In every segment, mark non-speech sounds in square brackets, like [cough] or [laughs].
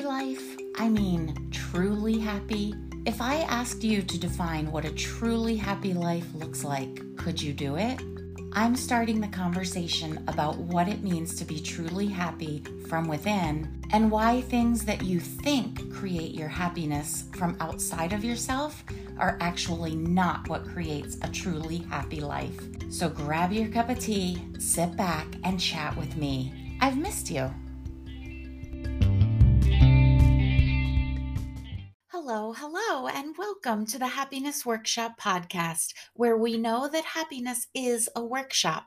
life? I mean, truly happy? If I asked you to define what a truly happy life looks like, could you do it? I'm starting the conversation about what it means to be truly happy from within and why things that you think create your happiness from outside of yourself are actually not what creates a truly happy life. So grab your cup of tea, sit back, and chat with me. I've missed you. Welcome to the Happiness Workshop podcast, where we know that happiness is a workshop.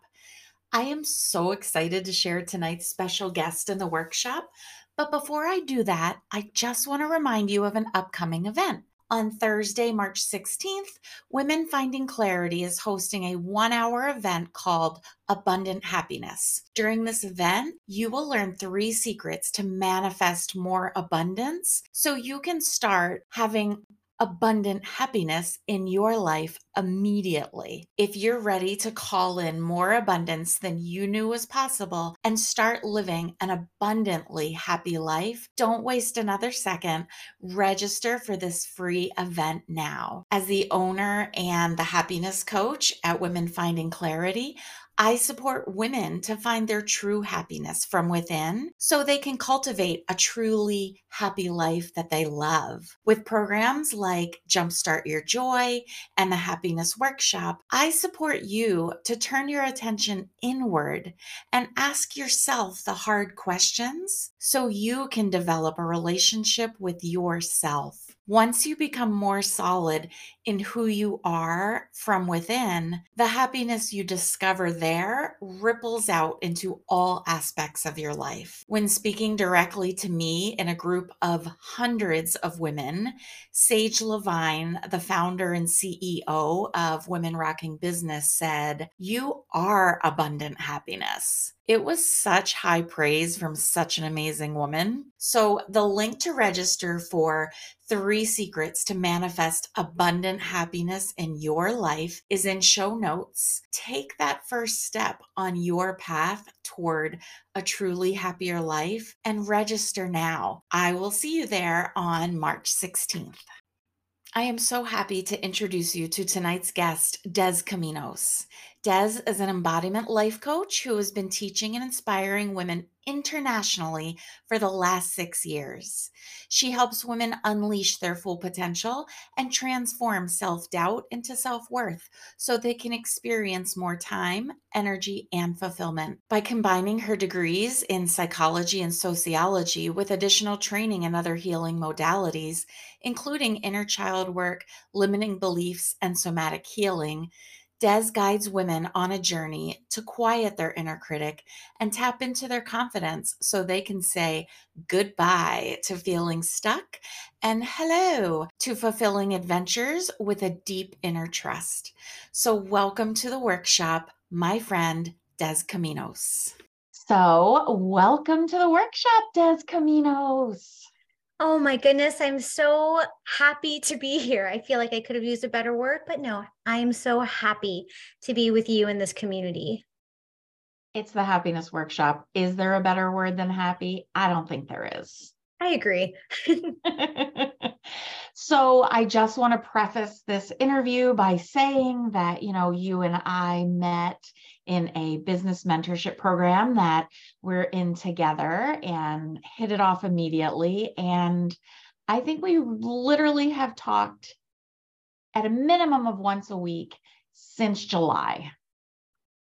I am so excited to share tonight's special guest in the workshop. But before I do that, I just want to remind you of an upcoming event. On Thursday, March 16th, Women Finding Clarity is hosting a one hour event called Abundant Happiness. During this event, you will learn three secrets to manifest more abundance so you can start having abundant happiness in your life immediately. If you're ready to call in more abundance than you knew was possible and start living an abundantly happy life, don't waste another second. Register for this free event now. As the owner and the happiness coach at Women Finding Clarity, I support women to find their true happiness from within so they can cultivate a truly happy life that they love. With programs like Jumpstart Your Joy and the Happiness Workshop, I support you to turn your attention inward and ask yourself the hard questions so you can develop a relationship with yourself. Once you become more solid in who you are from within, the happiness you discover there ripples out into all aspects of your life. When speaking directly to me in a group of hundreds of women, Sage Lavine, the founder and CEO of Women Rocking Business, said, You are abundant happiness. It was such high praise from such an amazing woman. So, the link to register for three secrets to manifest abundant happiness in your life is in show notes. Take that first step on your path toward a truly happier life and register now. I will see you there on March 16th. I am so happy to introduce you to tonight's guest, Des Caminos. Des is an embodiment life coach who has been teaching and inspiring women internationally for the last six years. She helps women unleash their full potential and transform self doubt into self worth so they can experience more time, energy, and fulfillment. By combining her degrees in psychology and sociology with additional training and other healing modalities, including inner child work, limiting beliefs, and somatic healing, Des guides women on a journey to quiet their inner critic and tap into their confidence so they can say goodbye to feeling stuck and hello to fulfilling adventures with a deep inner trust. So, welcome to the workshop, my friend Des Caminos. So, welcome to the workshop, Des Caminos. Oh my goodness, I'm so happy to be here. I feel like I could have used a better word, but no, I'm so happy to be with you in this community. It's the happiness workshop. Is there a better word than happy? I don't think there is. [laughs] I agree. [laughs] so I just want to preface this interview by saying that, you know, you and I met in a business mentorship program that we're in together and hit it off immediately. And I think we literally have talked at a minimum of once a week since July.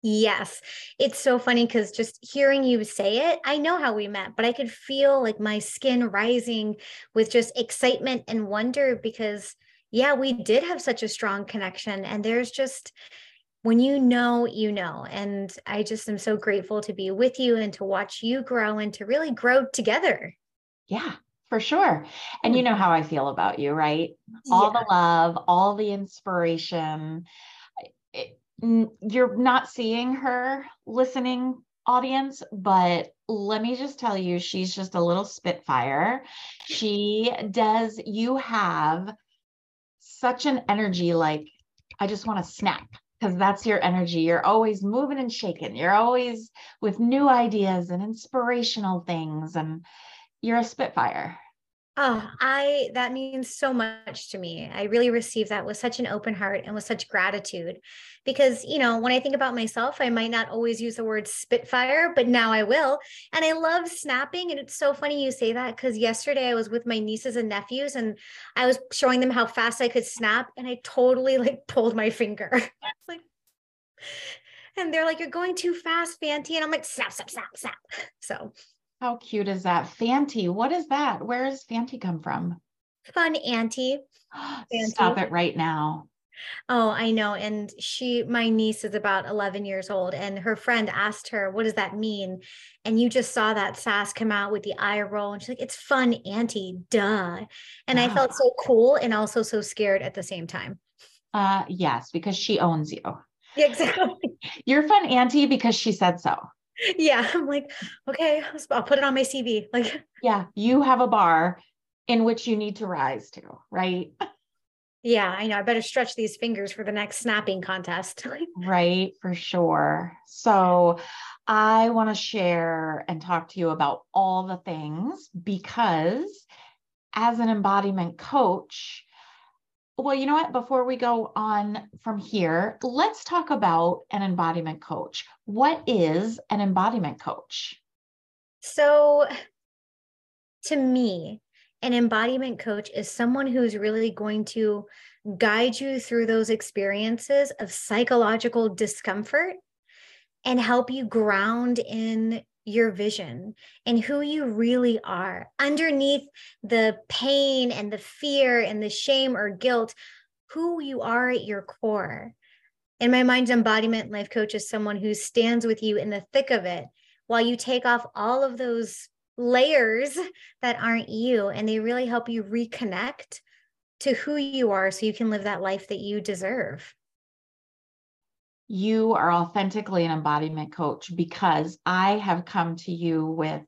Yes. It's so funny because just hearing you say it, I know how we met, but I could feel like my skin rising with just excitement and wonder because, yeah, we did have such a strong connection. And there's just, when you know, you know. And I just am so grateful to be with you and to watch you grow and to really grow together. Yeah, for sure. And you mm. know how I feel about you, right? All yeah. the love, all the inspiration. It, you're not seeing her listening audience, but let me just tell you, she's just a little spitfire. She does, you have such an energy like, I just want to snap because that's your energy. You're always moving and shaking. You're always with new ideas and inspirational things, and you're a spitfire. Oh, I that means so much to me. I really received that with such an open heart and with such gratitude. Because, you know, when I think about myself, I might not always use the word spitfire, but now I will. And I love snapping. And it's so funny you say that because yesterday I was with my nieces and nephews and I was showing them how fast I could snap. And I totally like pulled my finger. [laughs] like, and they're like, You're going too fast, Fanti. And I'm like, snap, snap, snap, snap. So how cute is that? Fanti, what is that? Where does Fanti come from? Fun auntie. [gasps] Stop it right now. Oh, I know. And she, my niece is about 11 years old, and her friend asked her, What does that mean? And you just saw that sass come out with the eye roll. And she's like, It's fun, Auntie, duh. And I felt so cool and also so scared at the same time. Uh, yes, because she owns you. Exactly. [laughs] You're fun, Auntie, because she said so [laughs] yeah i'm like okay i'll put it on my cv like yeah you have a bar in which you need to rise to right? Yeah i know i better stretch these fingers for the next snapping contest. [laughs] Right for sure. So i want to share and talk to you about all the things because as an embodiment coach well, you know what? Before we go on from here, let's talk about an embodiment coach. What is an embodiment coach? So, to me, an embodiment coach is someone who's really going to guide you through those experiences of psychological discomfort and help you ground in your vision and who you really are underneath the pain and the fear and the shame or guilt, who you are at your core. In my mind's embodiment life coach is someone who stands with you in the thick of it while you take off all of those layers that aren't you and they really help you reconnect to who you are so you can live that life that you deserve you are authentically an embodiment coach because I have come to you with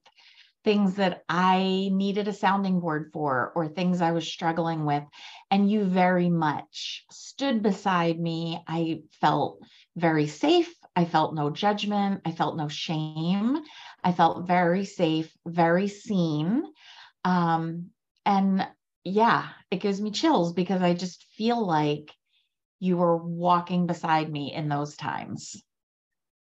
things that I needed a sounding board for or things I was struggling with. And you very much stood beside me. I felt very safe. I felt no judgment. I felt no shame. I felt very safe, very seen. Um, and yeah, it gives me chills because I just feel like you were walking beside me in those times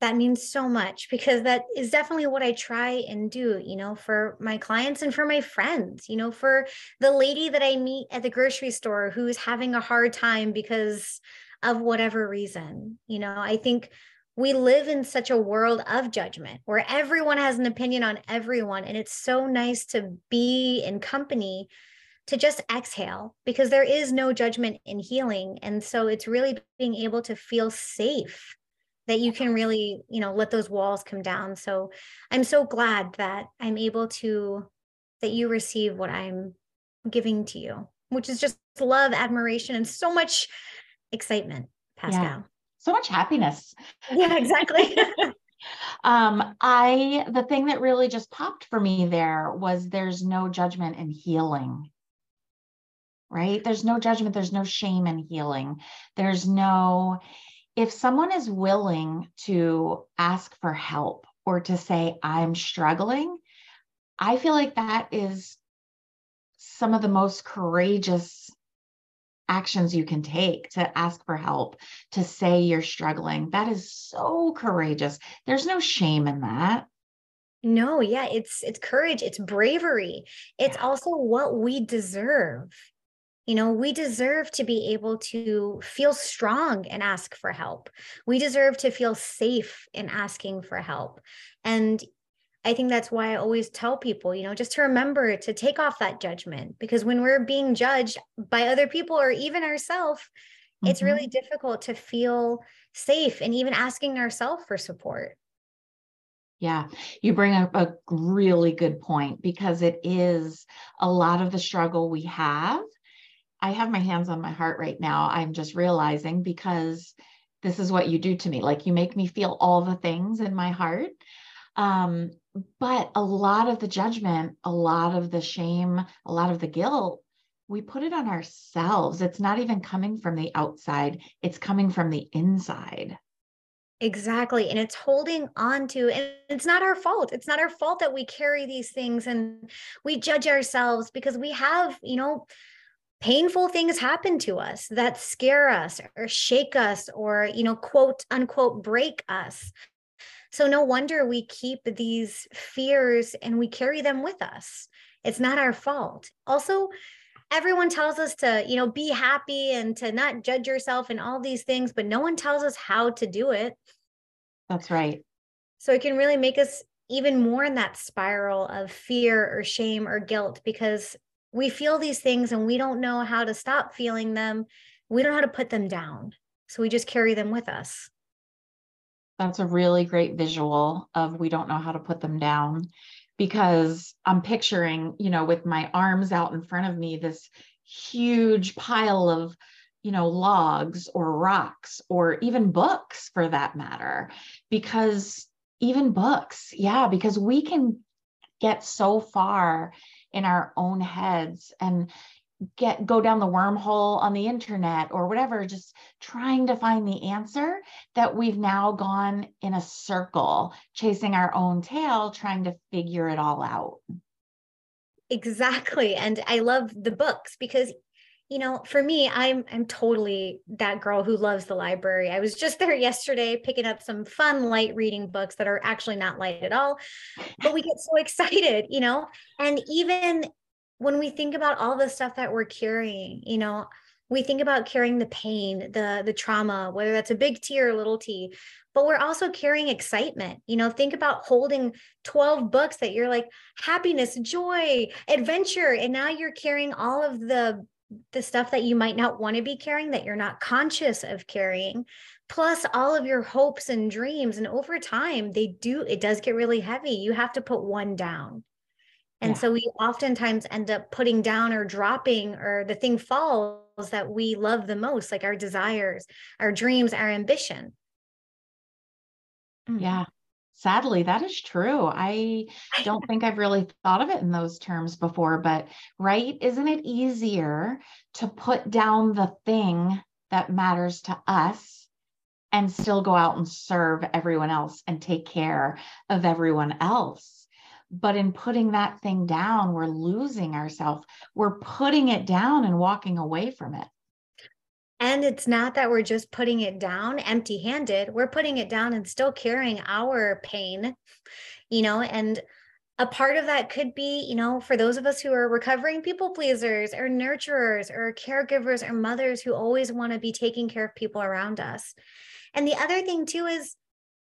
that means so much because that is definitely what I try and do, you know, for my clients and for my friends, you know, for the lady that I meet at the grocery store who's having a hard time because of whatever reason. You know, I think we live in such a world of judgment where everyone has an opinion on everyone. And it's so nice to be in company to just exhale because there is no judgment in healing. And so it's really being able to feel safe that you can really, you know, let those walls come down. So I'm so glad that I'm able to, that you receive what I'm giving to you, which is just love, admiration, and so much excitement, Pascal. Yeah. So much happiness. Yeah, exactly. [laughs] um i the thing that really just popped for me there was there's no judgment in healing right? There's no judgment, there's no shame in healing. There's no, if someone is willing to ask for help or to say, I'm struggling, I feel like that is some of the most courageous actions you can take to ask for help, to say you're struggling. That is so courageous. There's no shame in that. No, yeah, it's it's courage, it's bravery. It's yeah. also what we deserve. You know, we deserve to be able to feel strong and ask for help. We deserve to feel safe in asking for help. And I think that's why I always tell people, you know, just to remember to take off that judgment because when we're being judged by other people or even ourselves, mm-hmm. it's really mm-hmm. difficult to feel safe and even asking ourselves for support. Yeah, you bring up a really good point because it is a lot of the struggle we have I have my hands on my heart right now. I'm just realizing because this is what you do to me. Like you make me feel all the things in my heart. Um, but a lot of the judgment, a lot of the shame, a lot of the guilt, we put it on ourselves. It's not even coming from the outside, it's coming from the inside. Exactly. And it's holding on to, and it's not our fault. It's not our fault that we carry these things and we judge ourselves because we have, you know, painful things happen to us that scare us or shake us or, you know, quote unquote, break us. So no wonder we keep these fears and we carry them with us. It's not our fault. Also, everyone tells us to, you know, be happy and to not judge yourself and all these things, but no one tells us how to do it. That's right. So it can really make us even more in that spiral of fear or shame or guilt because we feel these things and we don't know how to stop feeling them. We don't know how to put them down. So we just carry them with us. That's a really great visual of we don't know how to put them down because I'm picturing, you know, with my arms out in front of me, this huge pile of, you know, logs or rocks or even books for that matter. Because even books, yeah, because we can get so far in our own heads and get go down the wormhole on the internet or whatever just trying to find the answer that we've now gone in a circle chasing our own tail trying to figure it all out. Exactly. And i love the books because you know for me i'm i'm totally that girl who loves the library i was just [laughs] there yesterday picking up some fun light reading books that are actually not light at all but we get so [laughs] excited you know and even when we think about all the stuff that we're carrying, you know, we think about carrying the pain, the the trauma, whether that's a big T or a little T, but we're also carrying excitement. You know, think about holding 12 books that you're like happiness, joy, adventure, and now you're carrying all of the the stuff that you might not want to be carrying that you're not conscious of carrying plus all of your hopes and dreams and over time they do it does get really heavy you have to put one down and yeah. so we oftentimes end up putting down or dropping, or the thing falls that we love the most, like our desires, our dreams, our ambition. Mm. Yeah. Sadly, that is true. I don't think I've really thought of it in those terms before, but right? Isn't it easier to put down the thing that matters to us and still go out and serve everyone else and take care of everyone else? But in putting that thing down, we're losing ourselves. We're putting it down and walking away from it. And it's not that we're just putting it down empty handed, we're putting it down and still carrying our pain, you know, and a part of that could be, you know, for those of us who are recovering people pleasers or nurturers or caregivers or mothers who always want to be taking care of people around us. And the other thing too is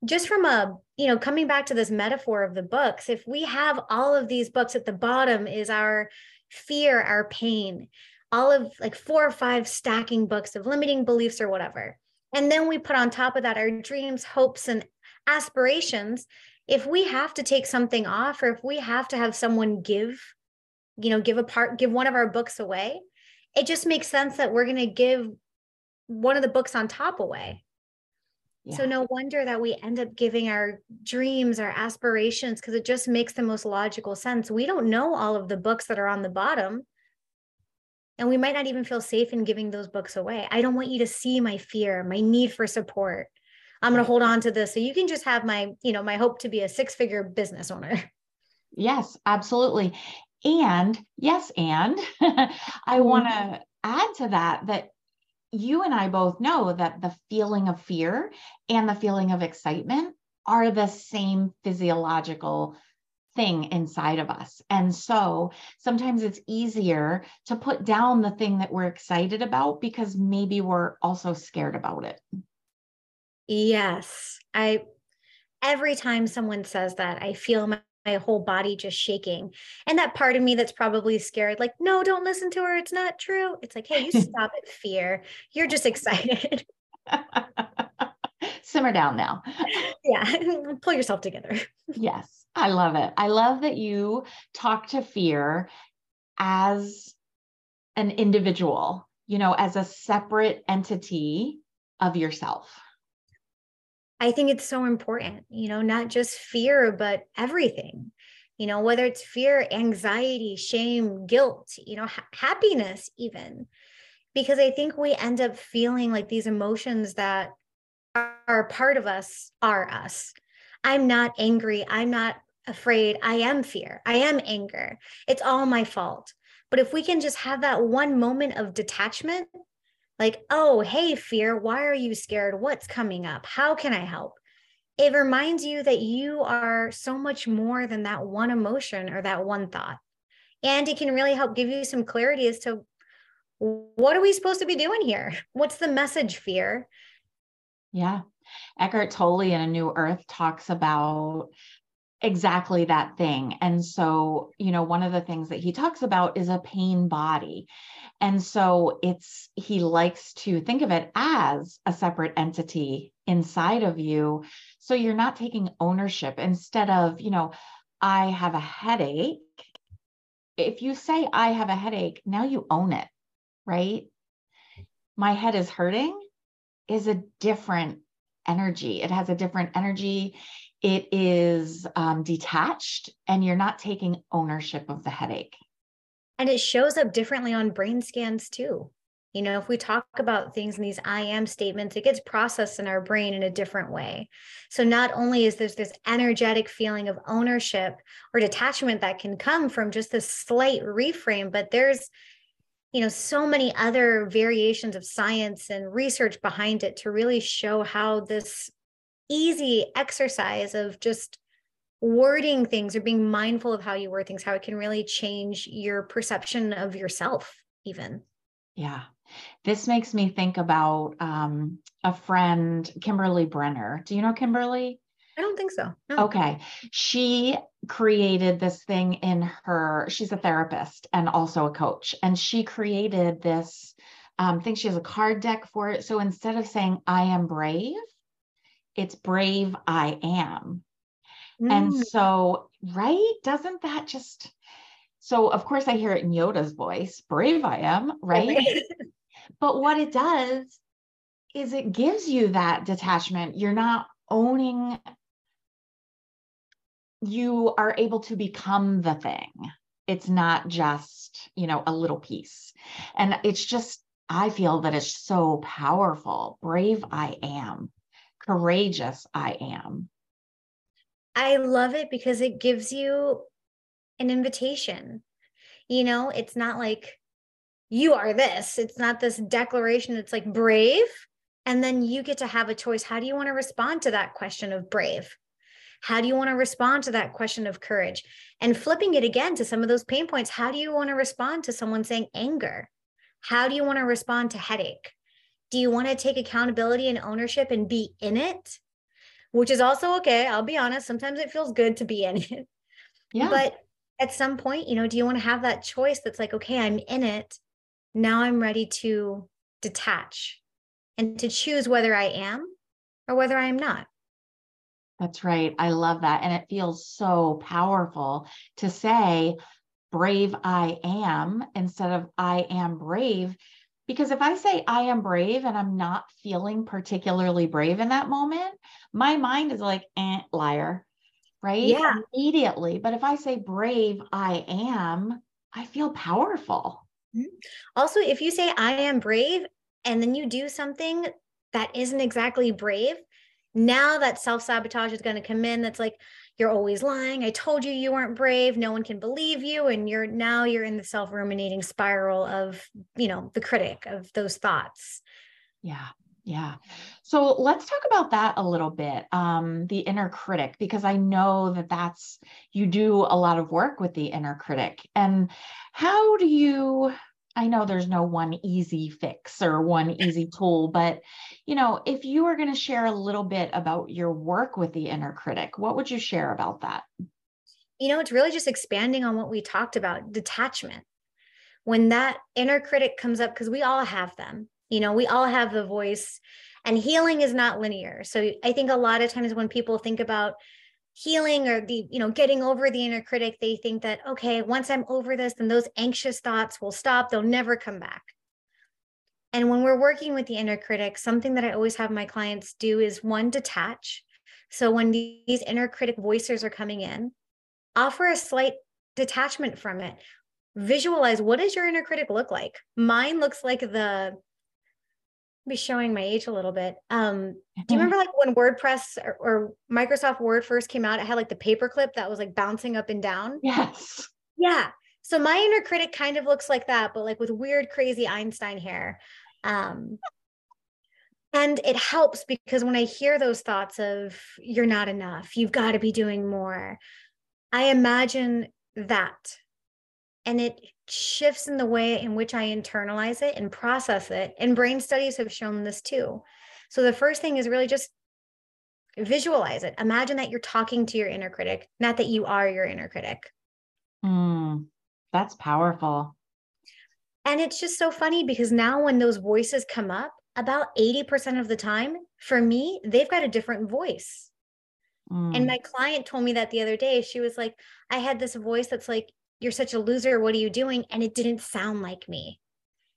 just from a you know coming back to this metaphor of the books if we have all of these books at the bottom is our fear our pain all of like four or five stacking books of limiting beliefs or whatever and then we put on top of that our dreams hopes and aspirations if we have to take something off or if we have to have someone give you know give a part give one of our books away it just makes sense that we're going to give one of the books on top away so no wonder that we end up giving our dreams, our aspirations, because it just makes the most logical sense. We don't know all of the books that are on the bottom. And we might not even feel safe in giving those books away. I don't want you to see my fear, my need for support. I'm going to hold on to this. So you can just have my, you know, my hope to be a six figure business owner. [laughs] Yes, absolutely. And yes, and [laughs] I want to mm-hmm. add to that that you and I both know that the feeling of fear and the feeling of excitement are the same physiological thing inside of us. And so sometimes it's easier to put down the thing that we're excited about because maybe we're also scared about it. Yes. I every time someone says that, I feel my my whole body just shaking. And that part of me that's probably scared, like, no, don't listen to her. It's not true. It's like, hey, you [laughs] stop it, fear. You're just excited. [laughs] Simmer down now. yeah, [laughs] pull yourself together. yes, I love it. I love that you talk to fear as an individual, you know, as a separate entity of yourself. I think it's so important, you know, not just fear, but everything, you know, whether it's fear, anxiety, shame, guilt, you know, ha- happiness, even. Because I think we end up feeling like these emotions that are part of us are us. I'm not angry. I'm not afraid. I am fear. I am anger. It's all my fault. But if we can just have that one moment of detachment, like, oh, hey, fear, why are you scared? What's coming up? How can I help? It reminds you that you are so much more than that one emotion or that one thought. And it can really help give you some clarity as to what are we supposed to be doing here? What's the message, fear? Yeah. Eckhart Tolle in A New Earth talks about exactly that thing. And so, you know, one of the things that he talks about is a pain body. And so it's, he likes to think of it as a separate entity inside of you. So you're not taking ownership instead of, you know, I have a headache. If you say, I have a headache, now you own it, right? My head is hurting is a different energy. It has a different energy. It is um, detached, and you're not taking ownership of the headache. And it shows up differently on brain scans too. You know, if we talk about things in these I am statements, it gets processed in our brain in a different way. So not only is there this energetic feeling of ownership or detachment that can come from just this slight reframe, but there's you know so many other variations of science and research behind it to really show how this easy exercise of just wording things or being mindful of how you word things how it can really change your perception of yourself even yeah this makes me think about um, a friend kimberly brenner do you know kimberly I don't think so. No. Okay. She created this thing in her, she's a therapist and also a coach. And she created this um, thing. She has a card deck for it. So instead of saying, I am brave, it's brave, I am. Mm. And so, right? Doesn't that just, so of course I hear it in Yoda's voice, brave I am, right? but what it does is it gives you that detachment. You're not owning you are able to become the thing. It's not just, you know, a little piece. And it's just, I feel that it's so powerful. Brave I am, courageous I am. I love it because it gives you an invitation. You know, it's not like you are this, it's not this declaration, it's like brave. And then you get to have a choice. How do you want to respond to that question of brave? How do you want to respond to that question of courage? And flipping it again to some of those pain points, how do you want to respond to someone saying anger? How do you want to respond to headache? Do you want to take accountability and ownership and be in it? Which is also okay. I'll be honest. Sometimes it feels good to be in it. Yeah. But at some point, you know, do you want to have that choice that's like, okay, I'm in it. Now I'm ready to detach and to choose whether I am or whether I am not. That's right. I love that. And it feels so powerful to say, brave I am instead of I am brave. Because if I say I am brave and I'm not feeling particularly brave in that moment, my mind is like, eh, liar, right? Yeah. Immediately. But if I say brave I am, I feel powerful. Mm-hmm. Also, if you say I am brave and then you do something that isn't exactly brave, now that self sabotage is going to come in that's like you're always lying i told you you weren't brave no one can believe you and you're now you're in the self ruminating spiral of you know the critic of those thoughts. Yeah yeah. So let's talk about that a little bit um the inner critic because i know that that's you do a lot of work with the inner critic and how do you I know there's no one easy fix or one easy tool, but you know, if you were going to share a little bit about your work with the inner critic, what would you share about that? You know, it's really just expanding on what we talked about, detachment. When that inner critic comes up because we all have them. You know, we all have the voice and healing is not linear. So I think a lot of times when people think about healing or the you know getting over the inner critic they think that okay once i'm over this then those anxious thoughts will stop they'll never come back. And when we're working with the inner critic something that i always have my clients do is one detach. So when these inner critic voices are coming in offer a slight detachment from it. Visualize what does your inner critic look like? Mine looks like the be showing my age a little bit. Um, do you remember like when WordPress or, or, Microsoft Word first came out? It had like the paperclip that was like bouncing up and down. Yes. Yeah. So my inner critic kind of looks like that, but like with weird, crazy Einstein hair. Um, and it helps because when I hear those thoughts of you're not enough, you've got to be doing more, I imagine that. And it shifts in the way in which I internalize it and process it. And brain studies have shown this too. So the first thing is really just visualize it. Imagine that you're talking to your inner critic, not that you are your inner critic. Mm, that's powerful. And it's just so funny because now when those voices come up, about 80% of the time, for me, they've got a different voice. Mm. And my client told me that the other day. She was like, I had this voice that's like, You're such a loser. What are you doing? And it didn't sound like me.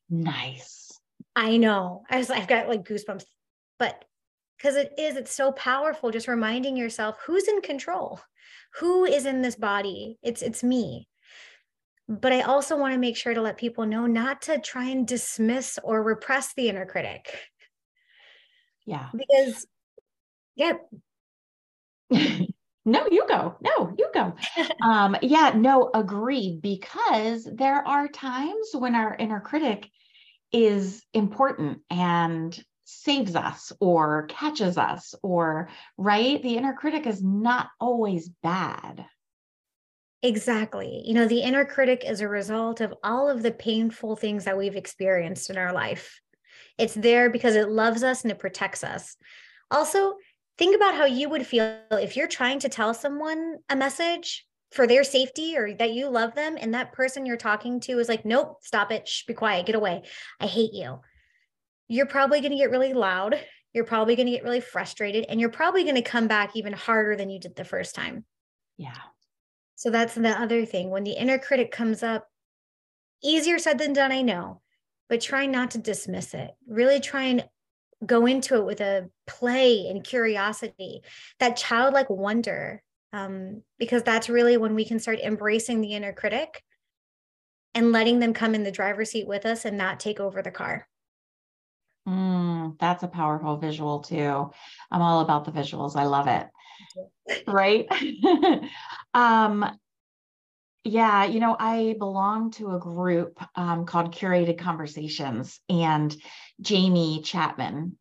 Nice. I know. I was I've got like goosebumps. But because it is, it's so powerful just reminding yourself who's in control, who is in this body. It's it's me. But I also want to make sure to let people know not to try and dismiss or repress the inner critic. Yeah. Because yeah, [laughs] no you go. No you go. Um yeah no agreed because there are times when our inner critic is important and saves us or catches us or right? The inner critic is not always bad. Exactly. You know the inner critic is a result of all of the painful things that we've experienced in our life. It's there because it loves us and it protects us. Also think about how you would feel if you're trying to tell someone a message for their safety or that you love them and that person you're talking to is like nope stop it. Shh, be quiet. Get away. I hate you. You're probably going to get really loud. You're probably going to get really frustrated and you're probably going to come back even harder than you did the first time. Yeah. So that's the other thing. When the inner critic comes up easier said than done i know but try not to dismiss it. Really try and go into it with a play and curiosity, that childlike wonder, um, because that's really when we can start embracing the inner critic and letting them come in the driver's seat with us and not take over the car. Mm, that's a powerful visual too. I'm all about the visuals. I love it. right? [laughs] um, yeah, you know, I belong to a group um, called Curated Conversations, and Jamie Chapman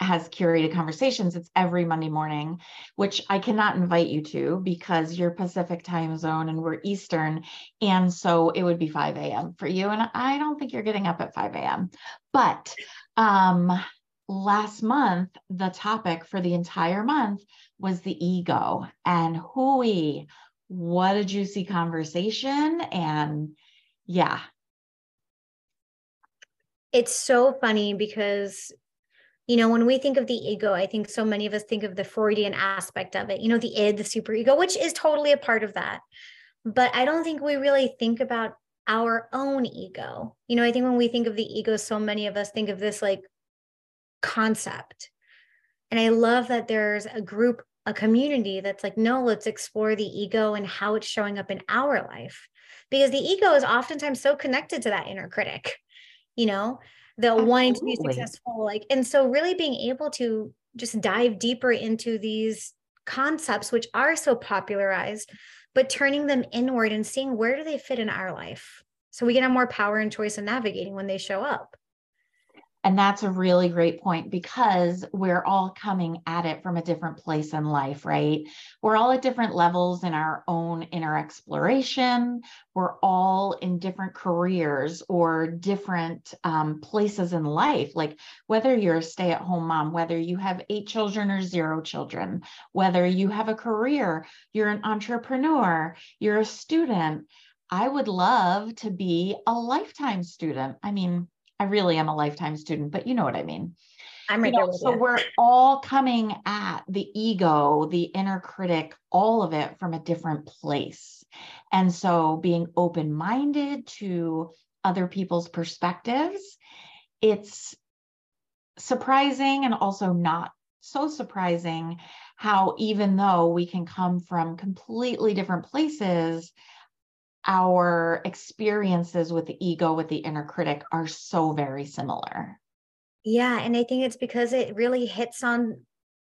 has curated conversations. It's every Monday morning, which I cannot invite you to because you're Pacific time zone and we're Eastern. And so it would be 5 a.m. for you. And I don't think you're getting up at 5 a.m. But um, last month, the topic for the entire month was the ego and who we what a juicy conversation. And yeah. It's so funny because, you know, when we think of the ego, I think so many of us think of the Freudian aspect of it, you know, the id, the super ego, which is totally a part of that. But I don't think we really think about our own ego. You know, I think when we think of the ego, so many of us think of this like concept. And I love that there's a group a community that's like, no, let's explore the ego and how it's showing up in our life. Because the ego is oftentimes so connected to that inner critic, you know, the Absolutely. wanting to be successful. Like, and so really being able to just dive deeper into these concepts, which are so popularized, but turning them inward and seeing where do they fit in our life. So we can have more power and choice in navigating when they show up. And that's a really great point because we're all coming at it from a different place in life, right? We're all at different levels in our own inner exploration. We're all in different careers or different um, places in life. Like whether you're a stay at home mom, whether you have eight children or zero children, whether you have a career, you're an entrepreneur, you're a student. I would love to be a lifetime student. I mean, I really am a lifetime student, but you know what I mean. I'm right you know, So you. we're all coming at the ego, the inner critic, all of it from a different place. And so being open minded to other people's perspectives, it's surprising and also not so surprising how, even though we can come from completely different places, our experiences with the ego, with the inner critic, are so very similar. Yeah. And I think it's because it really hits on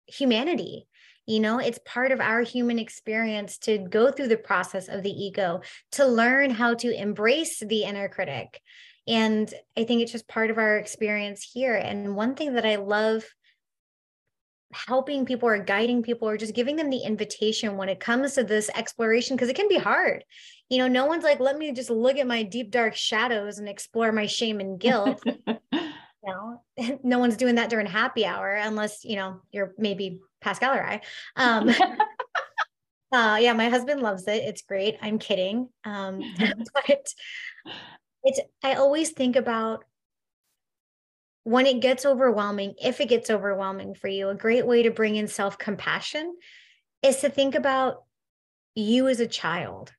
humanity. You know, it's part of our human experience to go through the process of the ego, to learn how to embrace the inner critic. And I think it's just part of our experience here. And one thing that I love helping people or guiding people or just giving them the invitation when it comes to this exploration because it can be hard you know no one's like let me just look at my deep dark shadows and explore my shame and guilt. [laughs] You know [laughs] no one's doing that during happy hour unless you know you're maybe pascal or i. Um [laughs] uh yeah my husband loves it. It's great. I'm kidding. Um but it's i always think about when it gets overwhelming, if it gets overwhelming for you, a great way to bring in self compassion is to think about you as a child,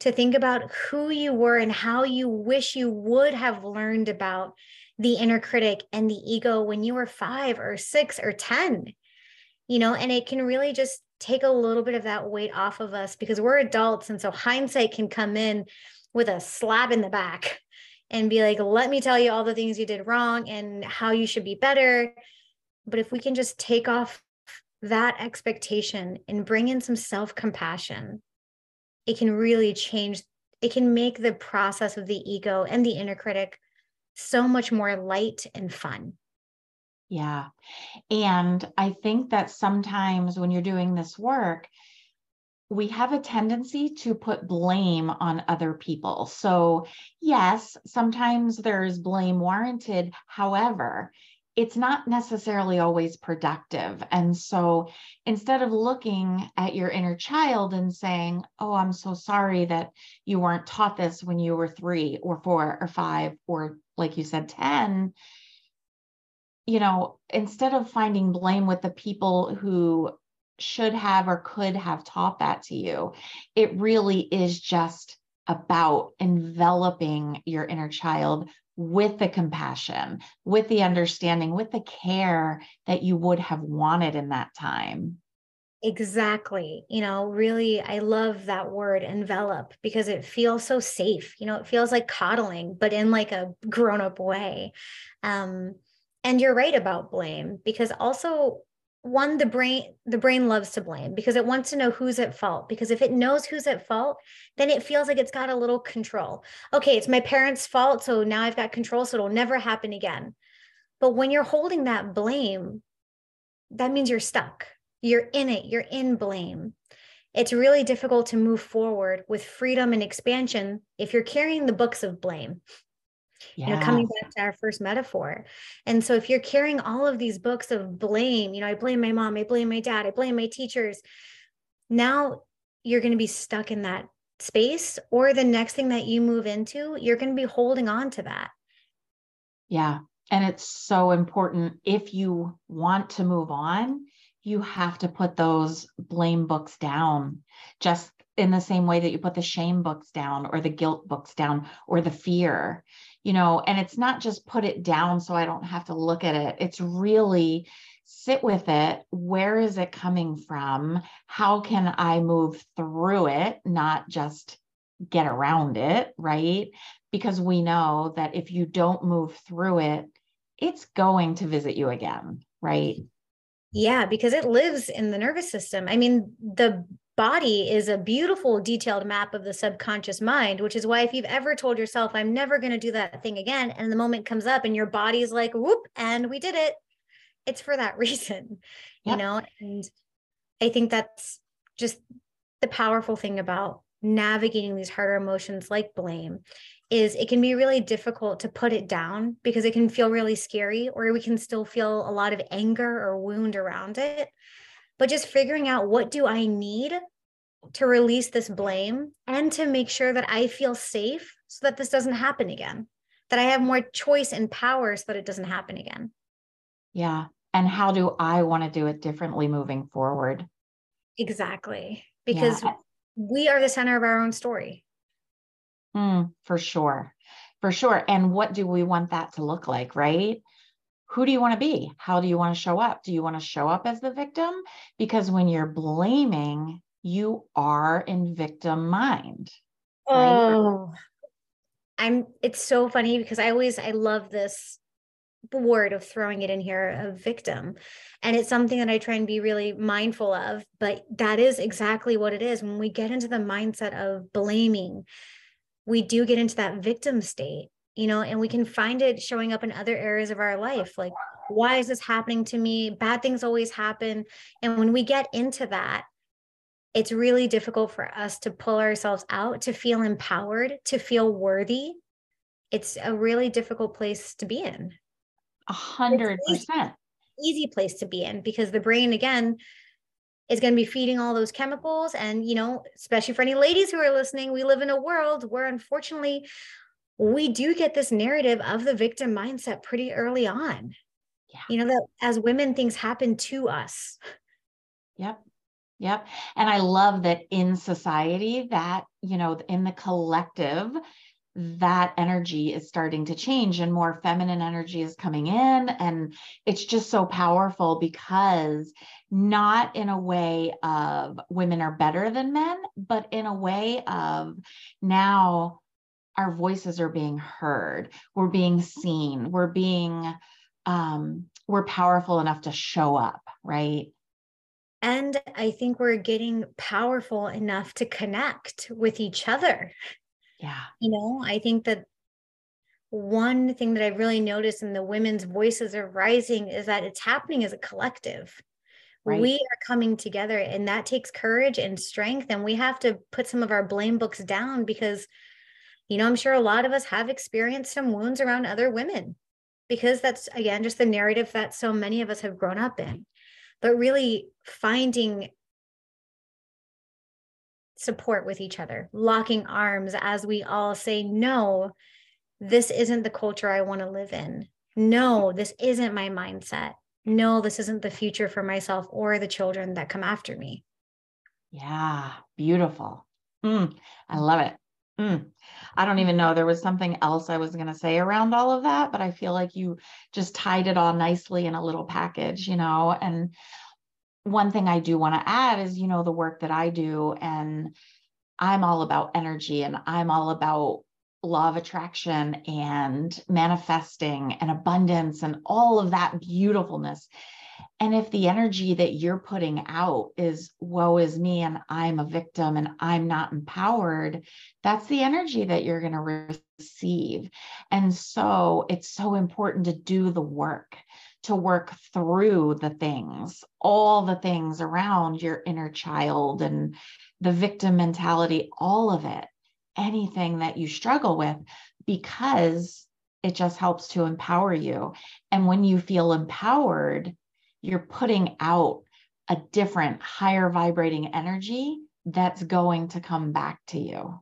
to think about who you were and how you wish you would have learned about the inner critic and the ego when you were five or six or 10. You know, and it can really just take a little bit of that weight off of us because we're adults. And so hindsight can come in with a slap in the back and be like, let me tell you all the things you did wrong and how you should be better. But if we can just take off that expectation and bring in some self compassion, it can really change, it can make the process of the ego and the inner critic so much more light and fun. Yeah. And I think that sometimes when you're doing this work, we have a tendency to put blame on other people. So, yes, sometimes there's blame warranted. However, it's not necessarily always productive. And so instead of looking at your inner child and saying, Oh, I'm so sorry that you weren't taught this when you were three or four or five, or like you said, 10, you know, instead of finding blame with the people who should have or could have taught that to you. It really is just about enveloping your inner child with the compassion, with the understanding, with the care that you would have wanted in that time. Exactly. You know, really, I love that word envelop because it feels so safe. You know, it feels like coddling, but in like a grown up way. Um, and you're right about blame because also one the brain the brain loves to blame because it wants to know who's at fault because if it knows who's at fault then it feels like it's got a little control. Okay it's my parents fault so now i've got control so it'll never happen again. But when you're holding that blame that means you're stuck. You're in it. You're in blame. It's really difficult to move forward with freedom and expansion if you're carrying the books of blame you know coming back to our first metaphor. And so if you're carrying all of these books of blame you know i blame my mom i blame my dad i blame my teachers now you're going to be stuck in that space or the next thing that you move into you're going to be holding on to that. Yeah and it's so important if you want to move on you have to put those blame books down just in the same way that you put the shame books down or the guilt books down or the fear you know, and it's not just put it down so I don't have to look at it. It's really sit with it. Where is it coming from? How can I move through it, not just get around it, right? Because we know that if you don't move through it, it's going to visit you again, right? Yeah, because it lives in the nervous system. I mean, the body is a beautiful detailed map of the subconscious mind which is why if you've ever told yourself i'm never going to do that thing again and the moment comes up and your body's like whoop and we did it it's for that [laughs] reason yep. you know and i think that's just the powerful thing about navigating these harder emotions like blame is it can be really difficult to put it down because it can feel really scary or we can still feel a lot of anger or wound around it but just figuring out what do I need to release this blame and to make sure that I feel safe so that this doesn't happen again, that I have more choice and power so that it doesn't happen again. Yeah. And how do I want to do it differently moving forward? Exactly. Because yeah. we are the center of our own story. Mm, for sure. For sure. And what do we want that to look like, right? Who do you want to be? How do you want to show up? Do you want to show up as the victim? Because when you're blaming, you are in victim mind. Right? Oh, I'm it's so funny because I always I love this word of throwing it in here a victim and it's something that i try and be really mindful of but that is exactly what it is when we get into the mindset of blaming we do get into that victim state you know and we can find it showing up in other areas of our life like why is this happening to me? Bad things always happen. And when we get into that it's really difficult for us to pull ourselves out to feel empowered to feel worthy. It's a really difficult place to be in. A hundred percent. easy place to be in because the brain again is going to be feeding all those chemicals. And you know especially for any ladies who are listening we live in a world where unfortunately we do get this narrative of the victim mindset pretty early on yeah. you know that as women things happen to us yep yep and i love that in society that you know in the collective that energy is starting to change and more feminine energy is coming in. And it's just so powerful because not in a way of women are better than men, but in a way of now our voices are being heard, we're being seen, we're being, um, we're powerful enough to show up, right? And I think we're getting powerful enough to connect with each other. Yeah. You know, I think that one thing that I've really noticed in the women's voices are rising is that it's happening as a collective. Right. We are coming together, and that takes courage and strength. And we have to put some of our blame books down because, you know, I'm sure a lot of us have experienced some wounds around other women because that's, again, just the narrative that so many of us have grown up in. But really finding support with each other, locking arms as we all say, no, this isn't the culture I want to live in. No, this isn't my mindset. No, this isn't the future for myself or the children that come after me. Yeah, beautiful. Mm, I love it. Mm. I don't even know. There was something else I was going to say around all of that, but I feel like you just tied it all nicely in a little package, you know, and one thing I do want to add is, you know, the work that I do, and I'm all about energy and I'm all about law of attraction and manifesting and abundance and all of that beautifulness. And if the energy that you're putting out is woe is me and I'm a victim and I'm not empowered, that's the energy that you're going to receive. And so it's so important to do the work to work through the things, all the things around your inner child and the victim mentality, all of it, anything that you struggle with, because it just helps to empower you. And when you feel empowered, you're putting out a different, higher vibrating energy that's going to come back to you.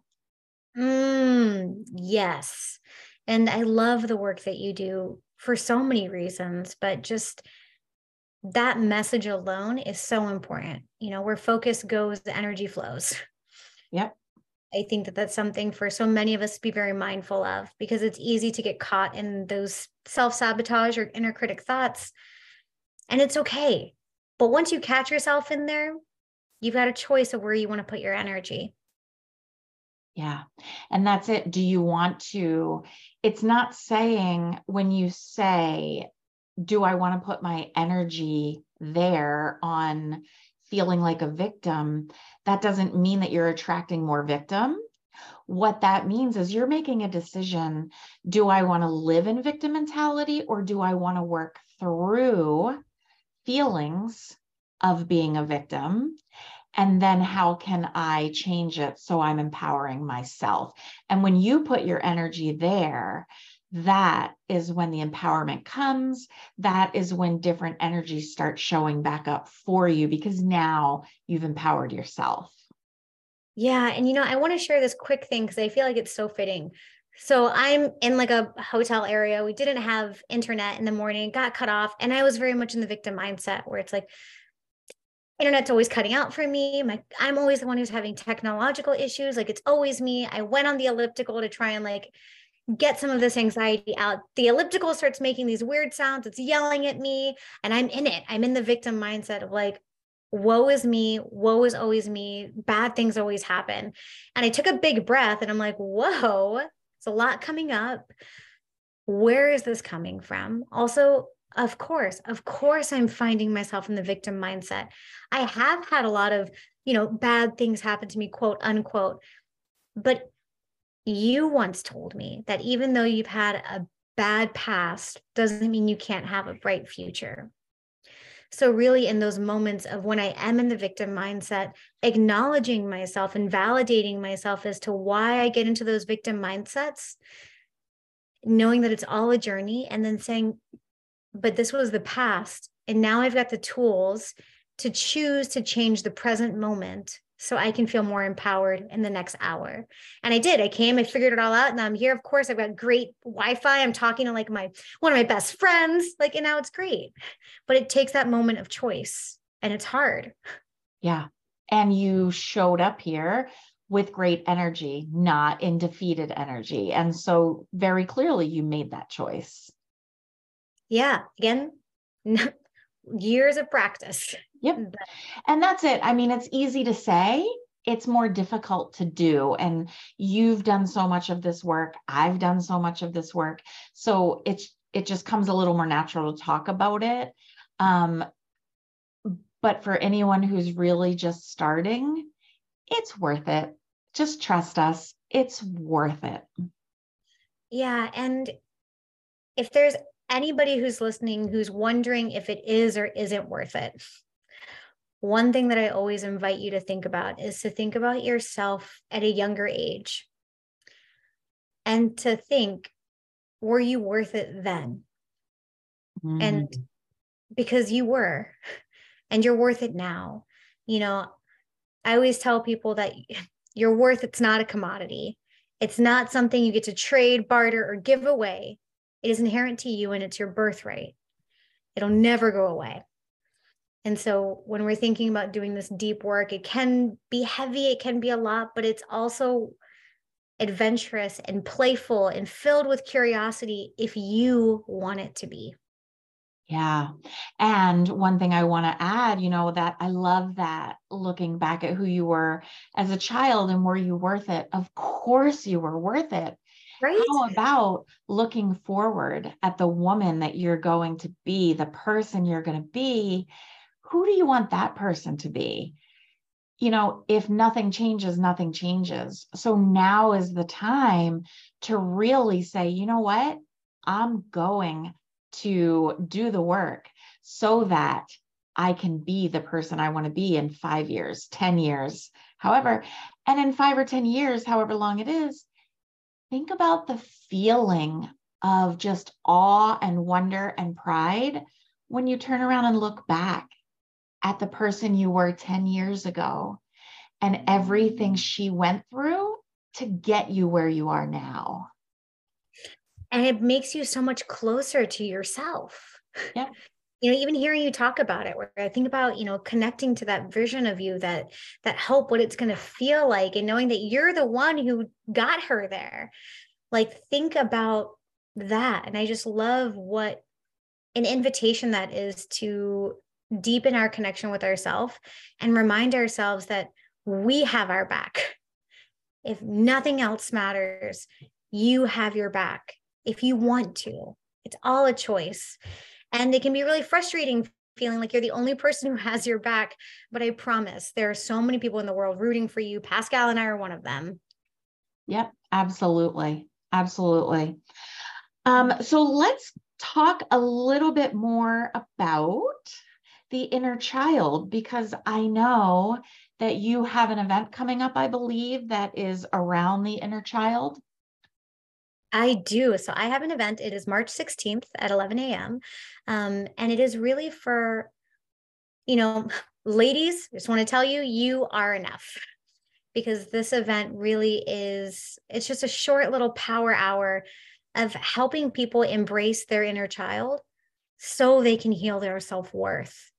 Mm, yes. And I love the work that you do for so many reasons, but just that message alone is so important. You know, where focus goes, the energy flows. Yep. I think that that's something for so many of us to be very mindful of because it's easy to get caught in those self sabotage or inner critic thoughts. And it's okay. But once you catch yourself in there, you've got a choice of where you want to put your energy. Yeah. And that's it. Do you want to? It's not saying when you say, do I want to put my energy there on feeling like a victim? That doesn't mean that you're attracting more victim. What that means is you're making a decision. Do I want to live in victim mentality or do I want to work through feelings of being a victim and then how can I change it so I'm empowering myself? And when you put your energy there, that is when the empowerment comes. That is when different energies start showing back up for you because now you've empowered yourself. Yeah. And, you know, I want to share this quick thing because I feel like it's so fitting. So I'm in like a hotel area. We didn't have internet in the morning, got cut off. And I was very much in the victim mindset where it's like, internet's always cutting out for me. My I'm always the one who's having technological issues. Like it's always me. I went on the elliptical to try and like get some of this anxiety out. The elliptical starts making these weird sounds. It's yelling at me and I'm in it. I'm in the victim mindset of like woe is me, woe is always me, bad things always happen. And I took a big breath and I'm like, whoa, it's a lot coming up. where is this coming from? Also, of course, of course, I'm finding myself in the victim mindset. I have had a lot of, you know, bad things happen to me, quote unquote. But you once told me that even though you've had a bad past, doesn't mean you can't have a bright future. So, really, in those moments of when I am in the victim mindset, acknowledging myself and validating myself as to why I get into those victim mindsets, knowing that it's all a journey, and then saying, but this was the past. And now I've got the tools to choose to change the present moment so I can feel more empowered in the next hour. And I did. I came, I figured it all out, and I'm here. Of course, I've got great Wi-Fi. I'm talking to like my one of my best friends. Like, and now it's great. But it takes that moment of choice, and it's hard. Yeah. And you showed up here with great energy, not in defeated energy. And so very clearly you made that choice. Yeah. Again, [laughs] years of practice. Yep. And that's it. I mean, it's easy to say, it's more difficult to do. And you've done so much of this work. I've done so much of this work. So it's it just comes a little more natural to talk about it. Um, but for anyone who's really just starting, it's worth it. Just trust us. It's worth it. Yeah. And if there's anybody who's listening who's wondering if it is or isn't worth it, one thing that I always invite you to think about is to think about yourself at a younger age and to think, were you worth it then? Mm. And because you were, and you're worth it now. You know, I always tell people that your worth, it's not a commodity. It's not something you get to trade, barter, or give away. It is inherent to you and it's your birthright. It'll never go away. And so when we're thinking about doing this deep work, it can be heavy, it can be a lot, but it's also adventurous and playful and filled with curiosity if you want it to be. Yeah. And one thing I want to add, you know, that I love that looking back at who you were as a child and were you worth it? Of course you were worth it. Right. How about looking forward at the woman that you're going to be, the person you're going to be, who do you want that person to be? You know, if nothing changes, nothing changes. So now is the time to really say, you know what? I'm going to do the work so that I can be the person I want to be in five years, 10 years, however. And in five or 10 years, however long it is, think about the feeling of just awe and wonder and pride when you turn around and look back at the person you were 10 years ago and everything she went through to get you where you are now. And it makes you so much closer to yourself. Yeah. You know, even hearing you talk about it, where I think about, you know, connecting to that vision of you that that hope, what it's going to feel like, and knowing that you're the one who got her there. Like, think about that. And I just love what an invitation that is to deepen our connection with ourselves and remind ourselves that we have our back. If nothing else matters, you have your back if you want to. It's all a choice. And it can be really frustrating feeling like you're the only person who has your back. But I promise there are so many people in the world rooting for you. Pascal and I are one of them. Yep, absolutely. Absolutely. Um, so let's talk a little bit more about the inner child because I know that you have an event coming up, I believe, that is around the inner child. I do. So I have an event. It is March 16th at 11 a.m. Um, and it is really for, you know, [laughs] ladies, I just want to tell you, you are enough because this event really is, it's just a short little power hour of helping people embrace their inner child so they can heal their self worth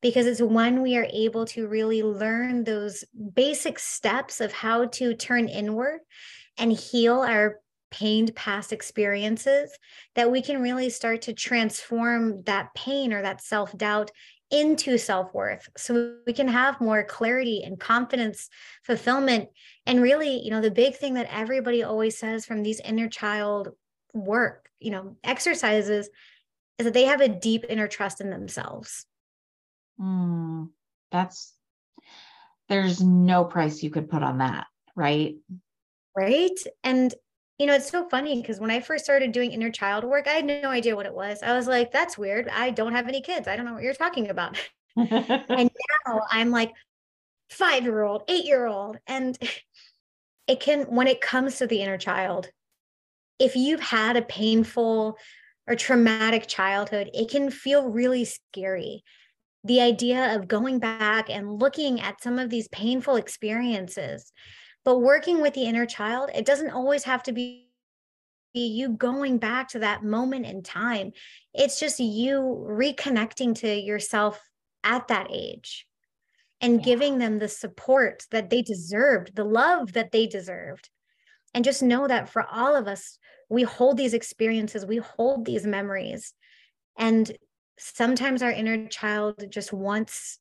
because it's when we are able to really learn those basic steps of how to turn inward and heal our pained past experiences that we can really start to transform that pain or that self doubt into self worth. So we can have more clarity and confidence, fulfillment. And really, you know, the big thing that everybody always says from these inner child work, you know, exercises is that they have a deep inner trust in themselves. Mm, that's there's no price you could put on that, right? Right. And you know, it's so funny because when I first started doing inner child work, I had no idea what it was. I was like, that's weird. I don't have any kids. I don't know what you're talking about. [laughs] and [laughs] now I'm like five year old, eight year old. And it can, when it comes to the inner child, if you've had a painful or traumatic childhood, it can feel really scary. The idea of going back and looking at some of these painful experiences, but working with the inner child, it doesn't always have to be you going back to that moment in time. It's just you reconnecting to yourself at that age and yeah. giving them the support that they deserved, the love that they deserved. And just know that for all of us, we hold these experiences, we hold these memories. And sometimes our inner child just wants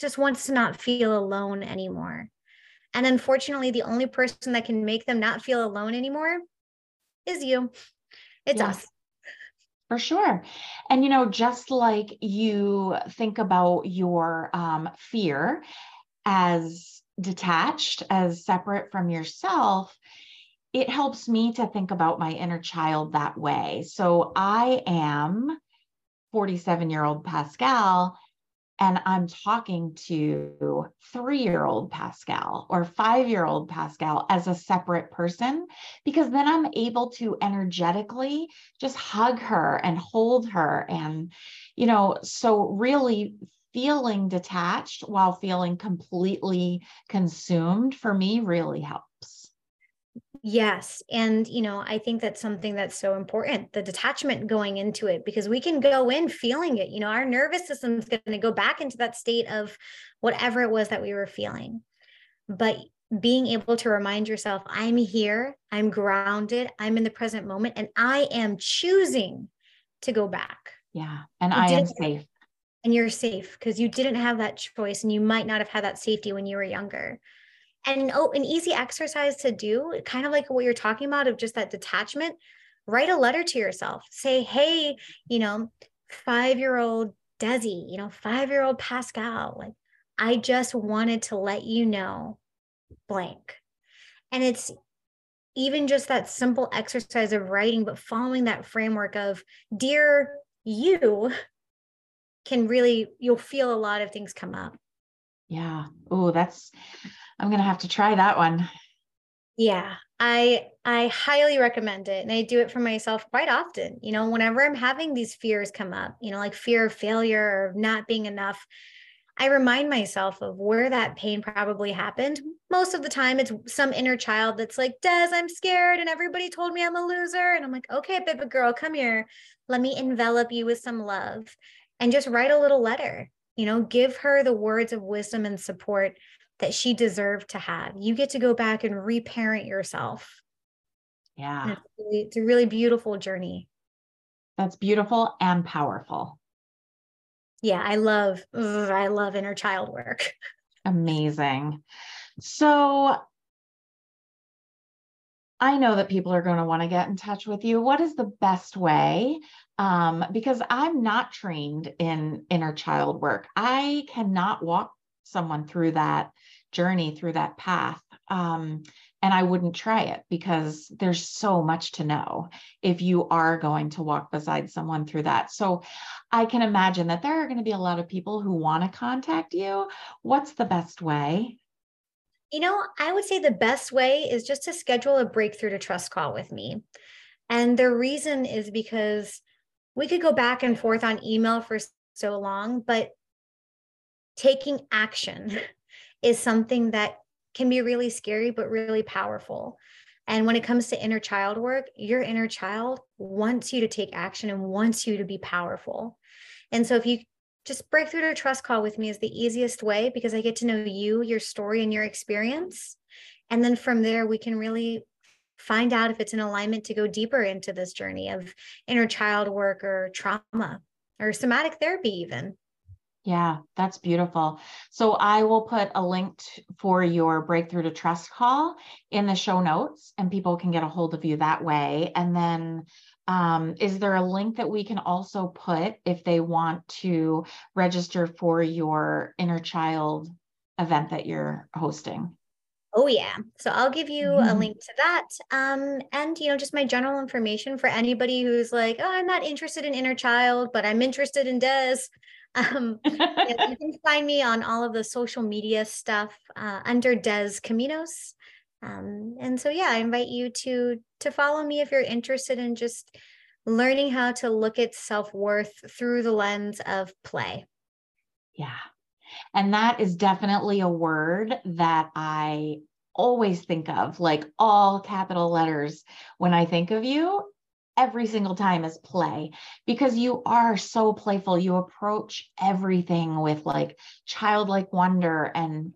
just wants to not feel alone anymore. And unfortunately, the only person that can make them not feel alone anymore is you. It's us. For sure. And, you know, just like you think about your um, fear as detached, as separate from yourself, it helps me to think about my inner child that way. So I am 47 year old Pascal, and I'm talking to three year old Pascal or five year old Pascal as a separate person, because then I'm able to energetically just hug her and hold her. And, you know, so really feeling detached while feeling completely consumed for me really helps. Yes. And, you know, I think that's something that's so important the detachment going into it, because we can go in feeling it. You know, our nervous system is going to go back into that state of whatever it was that we were feeling. But being able to remind yourself, I'm here, I'm grounded, I'm in the present moment, and I am choosing to go back. Yeah. And you I am safe. And you're safe because you didn't have that choice and you might not have had that safety when you were younger and oh an easy exercise to do kind of like what you're talking about of just that detachment write a letter to yourself. Say hey you know five year old desi you know five year old pascal like i just wanted to let you know blank. And it's even just that simple exercise of writing but following that framework of dear you can really you'll feel a lot of things come up. Yeah. Oh that's I'm going to have to try that one. Yeah, I I highly recommend it and I do it for myself quite often. You know, whenever I'm having these fears come up, you know, like fear of failure or not being enough, I remind myself of where that pain probably happened. Most of the time it's some inner child that's like, "Des, I'm scared and everybody told me I'm a loser." And I'm like, "Okay, baby girl, come here. Let me envelop you with some love." And just write a little letter. You know, give her the words of wisdom and support that she deserved to have. You get to go back and reparent yourself. Yeah. It's, really, it's a really beautiful journey. That's beautiful and powerful. Yeah, I love ugh, I love inner child work. [laughs] Amazing. So I know that people are going to want to get in touch with you. What is the best way? Um, because I'm not trained in inner child work. I cannot walk someone through that journey, through that path. Um, and I wouldn't try it because there's so much to know if you are going to walk beside someone through that. So I can imagine that there are going to be a lot of people who want to contact you. What's the best way? You know, I would say the best way is just to schedule a breakthrough to trust call with me. And the reason is because we could go back and forth on email for so long, but taking action is something that can be really scary, but really powerful. And when it comes to inner child work, your inner child wants you to take action and wants you to be powerful. And so if you just break through to a trust call with me is the easiest way because I get to know you, your story, and your experience. And then from there, we can really find out if it's in alignment to go deeper into this journey of inner child work or trauma or somatic therapy, even. Yeah, that's beautiful. So I will put a link for your breakthrough to trust call in the show notes and people can get a hold of you that way. And then um, is there a link that we can also put if they want to register for your inner child event that you're hosting? Oh yeah. So I'll give you mm-hmm. a link to that. Um, and you know, just my general information for anybody who's like, oh, I'm not interested in inner child, but I'm interested in Des. Um, [laughs] you, you, can find me on all of the social media stuff uh, under Des Caminos. Um, and so yeah, I invite you to to follow me if you're interested in just learning how to look at self-worth through the lens of play. Yeah. And that is definitely a word that I always think of, like all capital letters when I think of you every single time is play because you are so playful. You approach everything with like childlike wonder and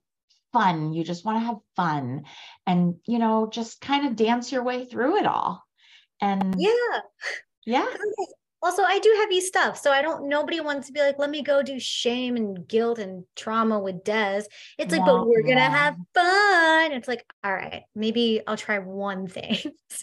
fun. You just want to have fun and, you know, just kind of dance your way through it all. And yeah. Yeah. Also, I do heavy stuff. So I don't, nobody wants to be like, let me go do shame and guilt and trauma with Des. It's like, but we're going to have fun. It's like, all right, maybe I'll try one thing. [laughs]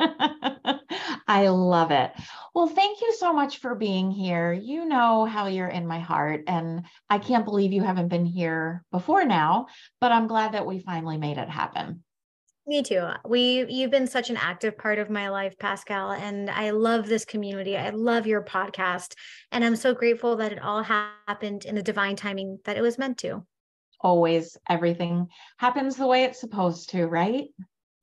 [laughs] I love it. Well, thank you so much for being here. You know how you're in my heart, and I can't believe you haven't been here before now, but I'm glad that we finally made it happen. Me too. We you've been such an active part of my life, Pascal, and I love this community. I love your podcast, and I'm so grateful that it all happened in the divine timing that it was meant to. Always everything happens the way it's supposed to, right?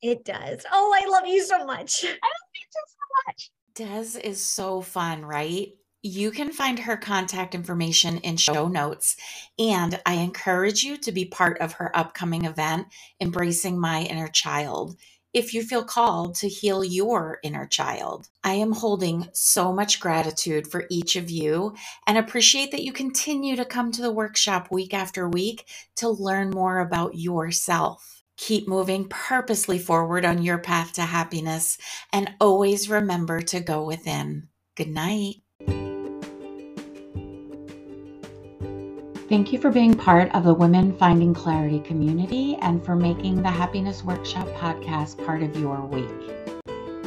It does. Oh, I love you so much. I love you so much. Des is so fun, right? You can find her contact information in show notes. And I encourage you to be part of her upcoming event, Embracing My Inner Child, if you feel called to heal your inner child. I am holding so much gratitude for each of you and appreciate that you continue to come to the workshop week after week to learn more about yourself. Keep moving purposely forward on your path to happiness and always remember to go within. Good night. Thank you for being part of the Women Finding Clarity community and for making the Happiness Workshop podcast part of your week.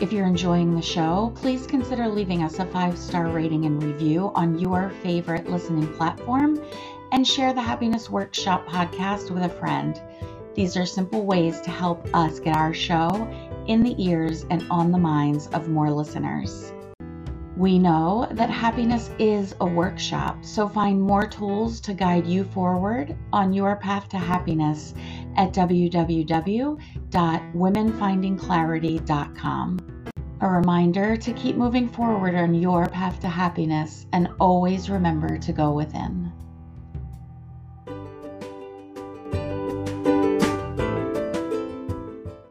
If you're enjoying the show, please consider leaving us a five star rating and review on your favorite listening platform and share the Happiness Workshop podcast with a friend. These are simple ways to help us get our show in the ears and on the minds of more listeners. We know that happiness is a workshop, so find more tools to guide you forward on your path to happiness at www.womenfindingclarity.com. A reminder to keep moving forward on your path to happiness and always remember to go within.